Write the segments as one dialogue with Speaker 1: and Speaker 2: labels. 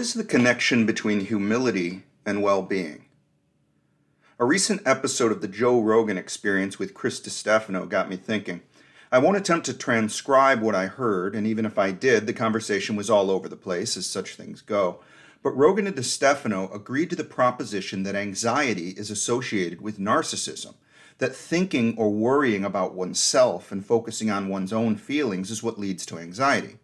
Speaker 1: What is the connection between humility and well being? A recent episode of the Joe Rogan experience with Chris Distefano got me thinking. I won't attempt to transcribe what I heard, and even if I did, the conversation was all over the place, as such things go. But Rogan and Distefano agreed to the proposition that anxiety is associated with narcissism, that thinking or worrying about oneself and focusing on one's own feelings is what leads to anxiety.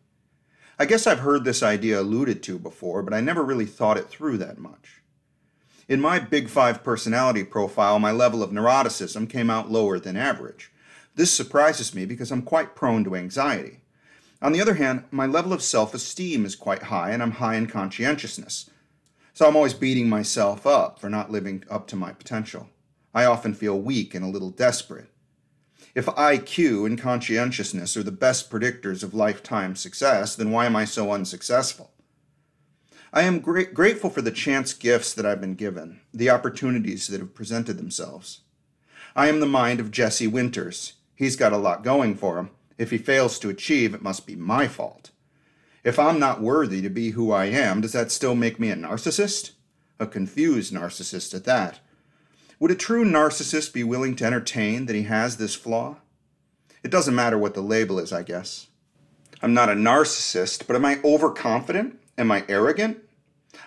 Speaker 1: I guess I've heard this idea alluded to before, but I never really thought it through that much. In my Big Five personality profile, my level of neuroticism came out lower than average. This surprises me because I'm quite prone to anxiety. On the other hand, my level of self esteem is quite high and I'm high in conscientiousness. So I'm always beating myself up for not living up to my potential. I often feel weak and a little desperate. If IQ and conscientiousness are the best predictors of lifetime success, then why am I so unsuccessful? I am gra- grateful for the chance gifts that I've been given, the opportunities that have presented themselves. I am the mind of Jesse Winters. He's got a lot going for him. If he fails to achieve, it must be my fault. If I'm not worthy to be who I am, does that still make me a narcissist? A confused narcissist at that. Would a true narcissist be willing to entertain that he has this flaw? It doesn't matter what the label is, I guess. I'm not a narcissist, but am I overconfident? Am I arrogant?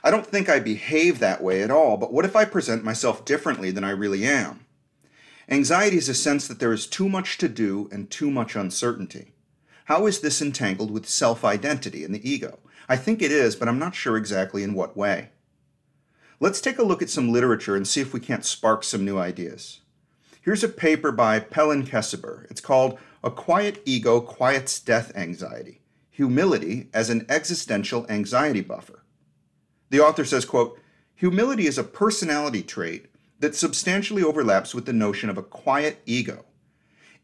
Speaker 1: I don't think I behave that way at all, but what if I present myself differently than I really am? Anxiety is a sense that there is too much to do and too much uncertainty. How is this entangled with self identity and the ego? I think it is, but I'm not sure exactly in what way. Let's take a look at some literature and see if we can't spark some new ideas. Here's a paper by Pelin Kesebir. It's called A Quiet Ego Quiets Death Anxiety Humility as an Existential Anxiety Buffer. The author says, quote, Humility is a personality trait that substantially overlaps with the notion of a quiet ego.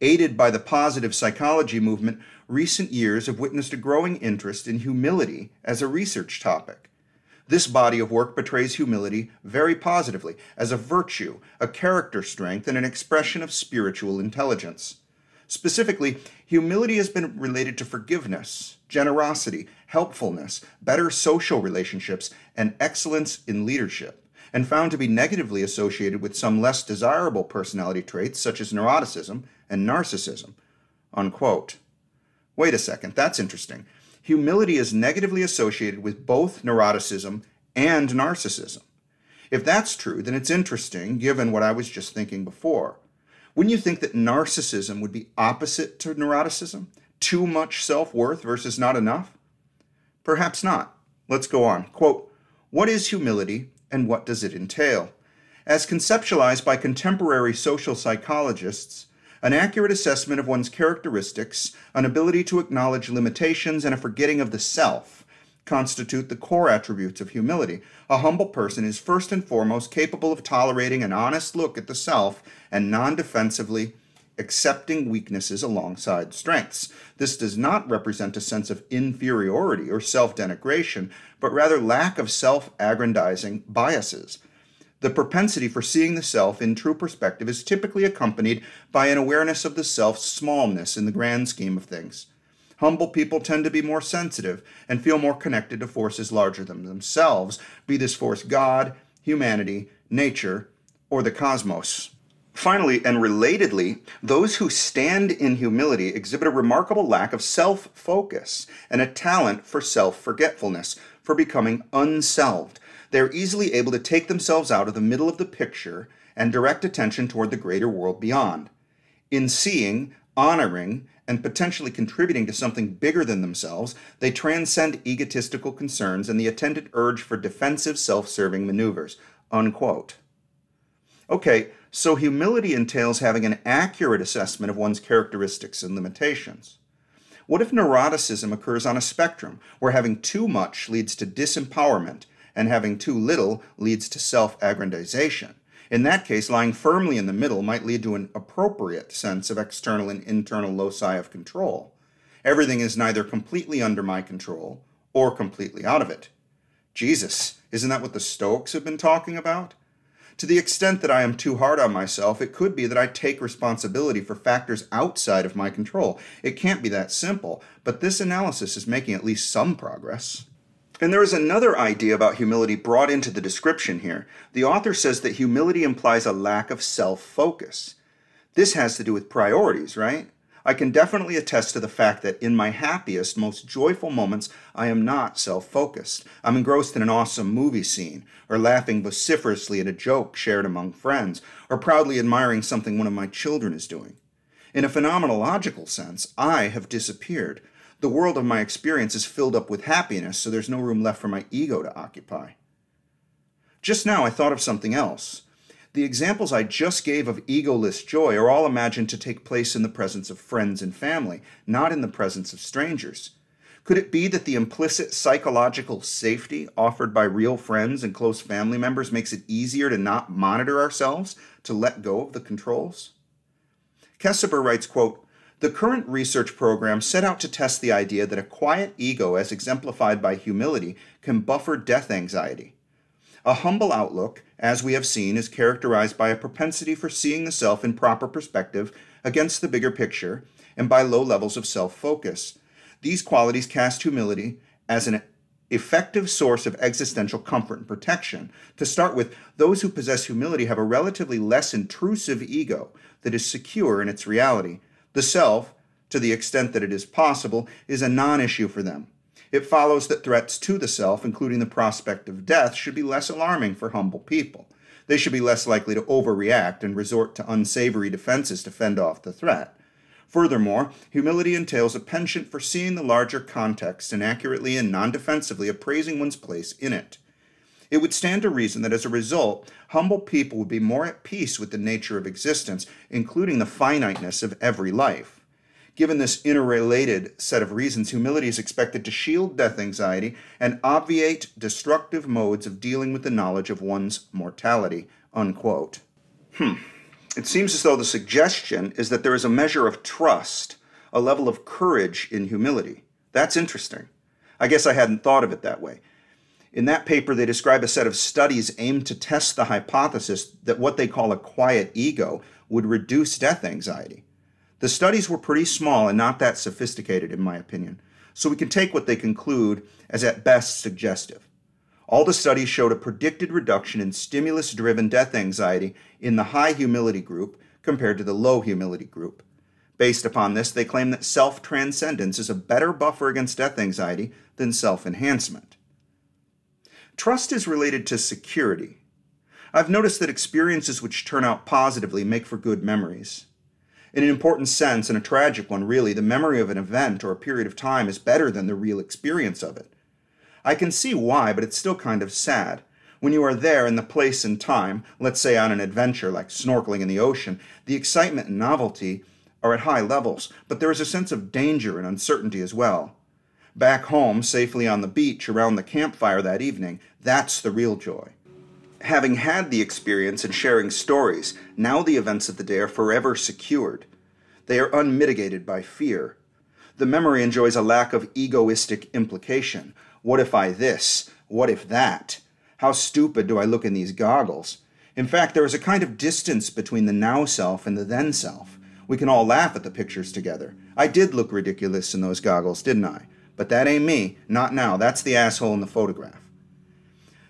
Speaker 1: Aided by the positive psychology movement, recent years have witnessed a growing interest in humility as a research topic. This body of work portrays humility very positively as a virtue, a character strength, and an expression of spiritual intelligence. Specifically, humility has been related to forgiveness, generosity, helpfulness, better social relationships, and excellence in leadership, and found to be negatively associated with some less desirable personality traits such as neuroticism and narcissism. Unquote. Wait a second, that's interesting humility is negatively associated with both neuroticism and narcissism. If that's true, then it's interesting given what I was just thinking before. Wouldn't you think that narcissism would be opposite to neuroticism? Too much self worth versus not enough? Perhaps not. Let's go on. Quote What is humility and what does it entail? As conceptualized by contemporary social psychologists, an accurate assessment of one's characteristics, an ability to acknowledge limitations, and a forgetting of the self constitute the core attributes of humility. A humble person is first and foremost capable of tolerating an honest look at the self and non defensively accepting weaknesses alongside strengths. This does not represent a sense of inferiority or self denigration, but rather lack of self aggrandizing biases. The propensity for seeing the self in true perspective is typically accompanied by an awareness of the self's smallness in the grand scheme of things. Humble people tend to be more sensitive and feel more connected to forces larger than themselves, be this force God, humanity, nature, or the cosmos. Finally, and relatedly, those who stand in humility exhibit a remarkable lack of self focus and a talent for self forgetfulness, for becoming unselved, they are easily able to take themselves out of the middle of the picture and direct attention toward the greater world beyond. In seeing, honoring, and potentially contributing to something bigger than themselves, they transcend egotistical concerns and the attendant urge for defensive, self serving maneuvers. Unquote. Okay, so humility entails having an accurate assessment of one's characteristics and limitations. What if neuroticism occurs on a spectrum, where having too much leads to disempowerment and having too little leads to self aggrandization. In that case, lying firmly in the middle might lead to an appropriate sense of external and internal loci of control. Everything is neither completely under my control or completely out of it. Jesus, isn't that what the Stoics have been talking about? To the extent that I am too hard on myself, it could be that I take responsibility for factors outside of my control. It can't be that simple, but this analysis is making at least some progress. And there is another idea about humility brought into the description here. The author says that humility implies a lack of self focus. This has to do with priorities, right? I can definitely attest to the fact that in my happiest, most joyful moments, I am not self focused. I'm engrossed in an awesome movie scene, or laughing vociferously at a joke shared among friends, or proudly admiring something one of my children is doing. In a phenomenological sense, I have disappeared. The world of my experience is filled up with happiness, so there's no room left for my ego to occupy. Just now, I thought of something else. The examples I just gave of egoless joy are all imagined to take place in the presence of friends and family, not in the presence of strangers. Could it be that the implicit psychological safety offered by real friends and close family members makes it easier to not monitor ourselves, to let go of the controls? Kesebir writes, quote, the current research program set out to test the idea that a quiet ego, as exemplified by humility, can buffer death anxiety. A humble outlook, as we have seen, is characterized by a propensity for seeing the self in proper perspective against the bigger picture and by low levels of self focus. These qualities cast humility as an effective source of existential comfort and protection. To start with, those who possess humility have a relatively less intrusive ego that is secure in its reality. The self, to the extent that it is possible, is a non issue for them. It follows that threats to the self, including the prospect of death, should be less alarming for humble people. They should be less likely to overreact and resort to unsavory defenses to fend off the threat. Furthermore, humility entails a penchant for seeing the larger context and accurately and non defensively appraising one's place in it. It would stand to reason that as a result, humble people would be more at peace with the nature of existence, including the finiteness of every life. Given this interrelated set of reasons, humility is expected to shield death anxiety and obviate destructive modes of dealing with the knowledge of one's mortality. Unquote. Hmm. It seems as though the suggestion is that there is a measure of trust, a level of courage in humility. That's interesting. I guess I hadn't thought of it that way. In that paper, they describe a set of studies aimed to test the hypothesis that what they call a quiet ego would reduce death anxiety. The studies were pretty small and not that sophisticated, in my opinion, so we can take what they conclude as at best suggestive. All the studies showed a predicted reduction in stimulus driven death anxiety in the high humility group compared to the low humility group. Based upon this, they claim that self transcendence is a better buffer against death anxiety than self enhancement. Trust is related to security. I've noticed that experiences which turn out positively make for good memories. In an important sense, and a tragic one really, the memory of an event or a period of time is better than the real experience of it. I can see why, but it's still kind of sad. When you are there in the place and time, let's say on an adventure like snorkeling in the ocean, the excitement and novelty are at high levels, but there is a sense of danger and uncertainty as well. Back home, safely on the beach around the campfire that evening, that's the real joy. Having had the experience and sharing stories, now the events of the day are forever secured. They are unmitigated by fear. The memory enjoys a lack of egoistic implication. What if I this? What if that? How stupid do I look in these goggles? In fact, there is a kind of distance between the now self and the then self. We can all laugh at the pictures together. I did look ridiculous in those goggles, didn't I? But that ain't me. Not now. That's the asshole in the photograph.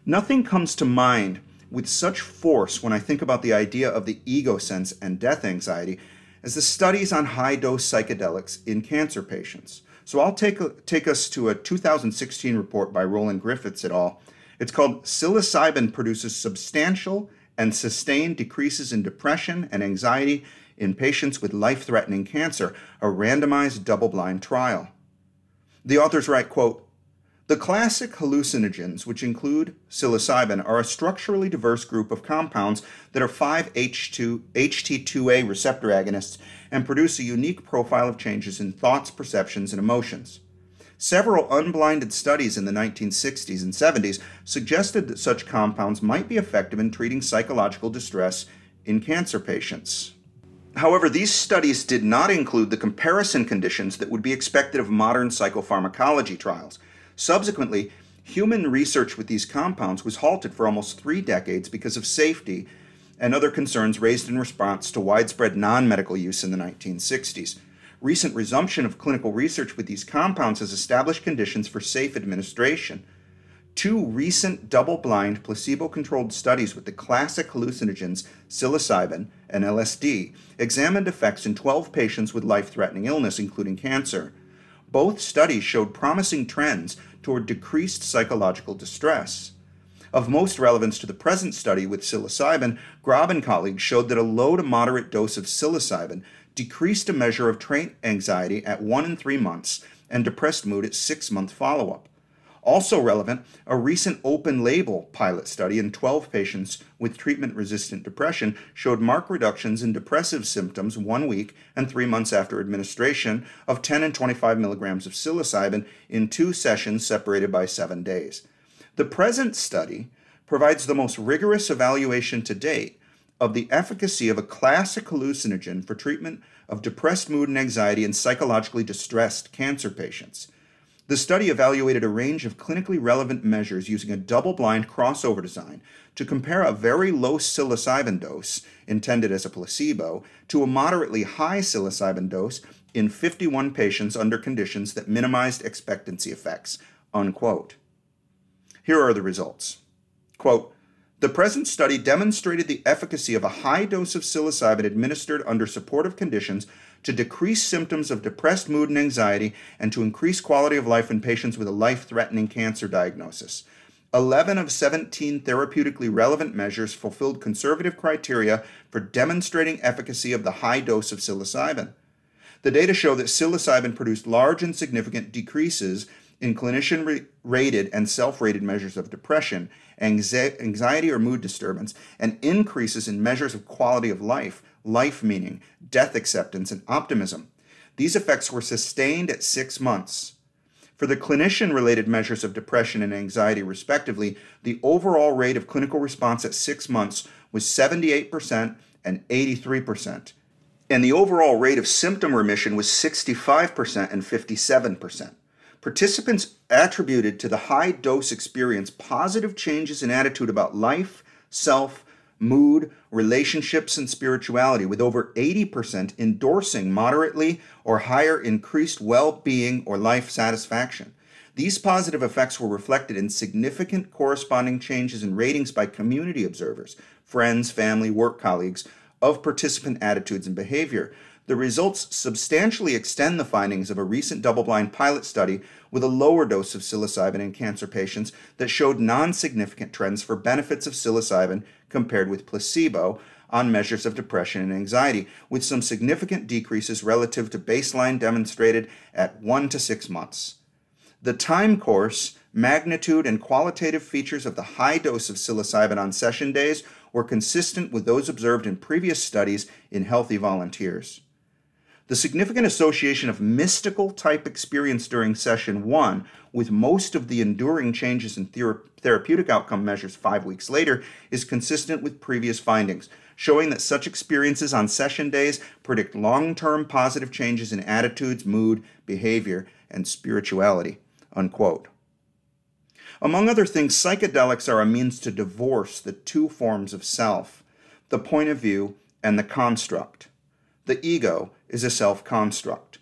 Speaker 1: Nothing comes to mind with such force when I think about the idea of the ego sense and death anxiety as the studies on high dose psychedelics in cancer patients. So I'll take, a, take us to a 2016 report by Roland Griffiths et al. It's called Psilocybin Produces Substantial and Sustained Decreases in Depression and Anxiety in Patients with Life Threatening Cancer, a randomized double blind trial. The authors write, quote, the classic hallucinogens, which include psilocybin, are a structurally diverse group of compounds that are 5-H2, HT2A receptor agonists and produce a unique profile of changes in thoughts, perceptions, and emotions. Several unblinded studies in the 1960s and 70s suggested that such compounds might be effective in treating psychological distress in cancer patients. However, these studies did not include the comparison conditions that would be expected of modern psychopharmacology trials – Subsequently, human research with these compounds was halted for almost three decades because of safety and other concerns raised in response to widespread non medical use in the 1960s. Recent resumption of clinical research with these compounds has established conditions for safe administration. two recent double blind placebo controlled studies with the classic hallucinogens psilocybin and LSD examined effects in 12 patients with life threatening illness, including cancer. Both studies showed promising trends toward decreased psychological distress. Of most relevance to the present study with psilocybin, Grob and colleagues showed that a low to moderate dose of psilocybin decreased a measure of trait anxiety at one and three months and depressed mood at six month follow up. Also relevant, a recent open label pilot study in 12 patients with treatment resistant depression showed marked reductions in depressive symptoms one week and three months after administration of 10 and 25 milligrams of psilocybin in two sessions separated by seven days. The present study provides the most rigorous evaluation to date of the efficacy of a classic hallucinogen for treatment of depressed mood and anxiety in psychologically distressed cancer patients. The study evaluated a range of clinically relevant measures using a double blind crossover design to compare a very low psilocybin dose, intended as a placebo, to a moderately high psilocybin dose in 51 patients under conditions that minimized expectancy effects. Unquote. Here are the results. Quote, the present study demonstrated the efficacy of a high dose of psilocybin administered under supportive conditions to decrease symptoms of depressed mood and anxiety and to increase quality of life in patients with a life threatening cancer diagnosis. 11 of 17 therapeutically relevant measures fulfilled conservative criteria for demonstrating efficacy of the high dose of psilocybin. The data show that psilocybin produced large and significant decreases in clinician rated and self rated measures of depression, anxiety or mood disturbance, and increases in measures of quality of life, life meaning, death acceptance, and optimism. These effects were sustained at six months. For the clinician related measures of depression and anxiety, respectively, the overall rate of clinical response at six months was 78% and 83%, and the overall rate of symptom remission was 65% and 57%. Participants attributed to the high dose experience positive changes in attitude about life, self, mood, relationships, and spirituality, with over 80% endorsing moderately or higher increased well being or life satisfaction. These positive effects were reflected in significant corresponding changes in ratings by community observers, friends, family, work colleagues, of participant attitudes and behavior. The results substantially extend the findings of a recent double blind pilot study with a lower dose of psilocybin in cancer patients that showed non significant trends for benefits of psilocybin compared with placebo on measures of depression and anxiety, with some significant decreases relative to baseline demonstrated at one to six months. The time course, magnitude, and qualitative features of the high dose of psilocybin on session days were consistent with those observed in previous studies in healthy volunteers. The significant association of mystical type experience during session one with most of the enduring changes in thera- therapeutic outcome measures five weeks later is consistent with previous findings, showing that such experiences on session days predict long term positive changes in attitudes, mood, behavior, and spirituality. Unquote. Among other things, psychedelics are a means to divorce the two forms of self the point of view and the construct. The ego is a self construct.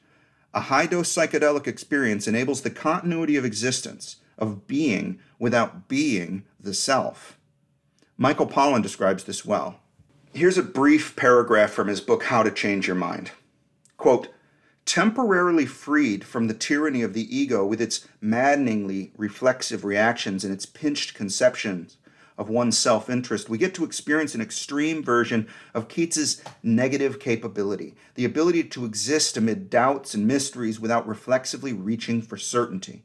Speaker 1: A high dose psychedelic experience enables the continuity of existence, of being without being the self. Michael Pollan describes this well. Here's a brief paragraph from his book, How to Change Your Mind. Quote, temporarily freed from the tyranny of the ego with its maddeningly reflexive reactions and its pinched conceptions of one's self interest, we get to experience an extreme version of Keats's negative capability, the ability to exist amid doubts and mysteries without reflexively reaching for certainty.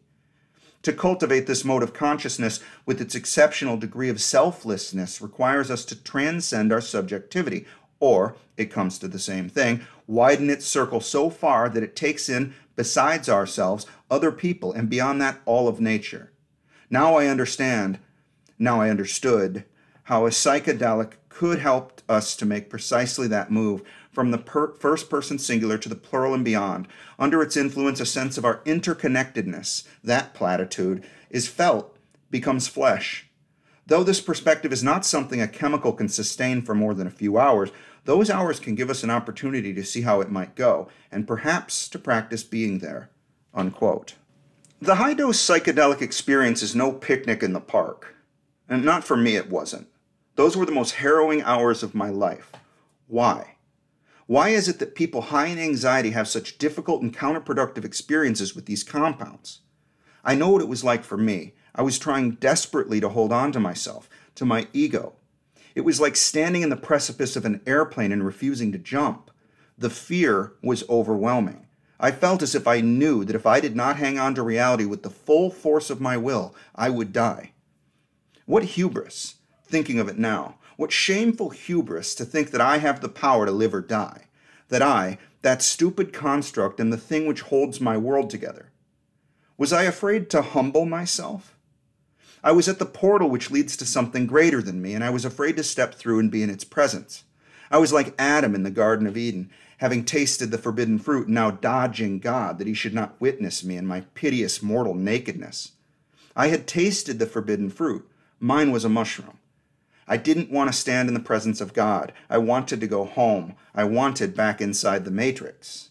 Speaker 1: To cultivate this mode of consciousness with its exceptional degree of selflessness requires us to transcend our subjectivity, or, it comes to the same thing, widen its circle so far that it takes in, besides ourselves, other people, and beyond that, all of nature. Now I understand now I understood how a psychedelic could help us to make precisely that move from the per- first person singular to the plural and beyond. Under its influence, a sense of our interconnectedness, that platitude, is felt, becomes flesh. Though this perspective is not something a chemical can sustain for more than a few hours, those hours can give us an opportunity to see how it might go, and perhaps to practice being there. Unquote. The high dose psychedelic experience is no picnic in the park. And not for me, it wasn't. Those were the most harrowing hours of my life. Why? Why is it that people high in anxiety have such difficult and counterproductive experiences with these compounds? I know what it was like for me. I was trying desperately to hold on to myself, to my ego. It was like standing in the precipice of an airplane and refusing to jump. The fear was overwhelming. I felt as if I knew that if I did not hang on to reality with the full force of my will, I would die. What hubris, thinking of it now, what shameful hubris to think that I have the power to live or die, that I, that stupid construct, am the thing which holds my world together. Was I afraid to humble myself? I was at the portal which leads to something greater than me, and I was afraid to step through and be in its presence. I was like Adam in the Garden of Eden, having tasted the forbidden fruit, and now dodging God that he should not witness me in my piteous mortal nakedness. I had tasted the forbidden fruit. Mine was a mushroom. I didn't want to stand in the presence of God. I wanted to go home. I wanted back inside the matrix.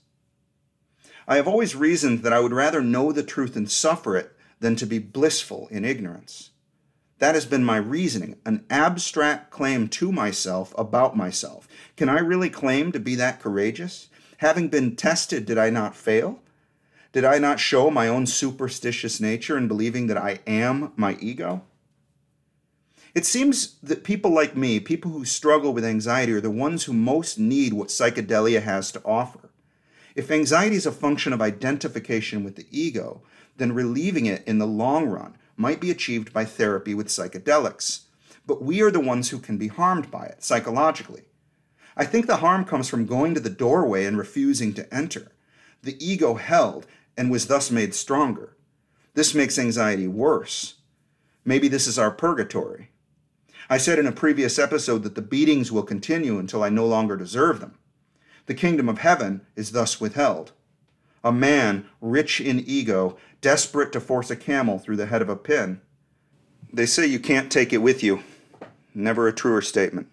Speaker 1: I have always reasoned that I would rather know the truth and suffer it than to be blissful in ignorance. That has been my reasoning, an abstract claim to myself about myself. Can I really claim to be that courageous? Having been tested, did I not fail? Did I not show my own superstitious nature in believing that I am my ego? It seems that people like me, people who struggle with anxiety, are the ones who most need what psychedelia has to offer. If anxiety is a function of identification with the ego, then relieving it in the long run might be achieved by therapy with psychedelics. But we are the ones who can be harmed by it psychologically. I think the harm comes from going to the doorway and refusing to enter. The ego held and was thus made stronger. This makes anxiety worse. Maybe this is our purgatory. I said in a previous episode that the beatings will continue until I no longer deserve them. The kingdom of heaven is thus withheld. A man rich in ego desperate to force a camel through the head of a pin. They say you can't take it with you. Never a truer statement.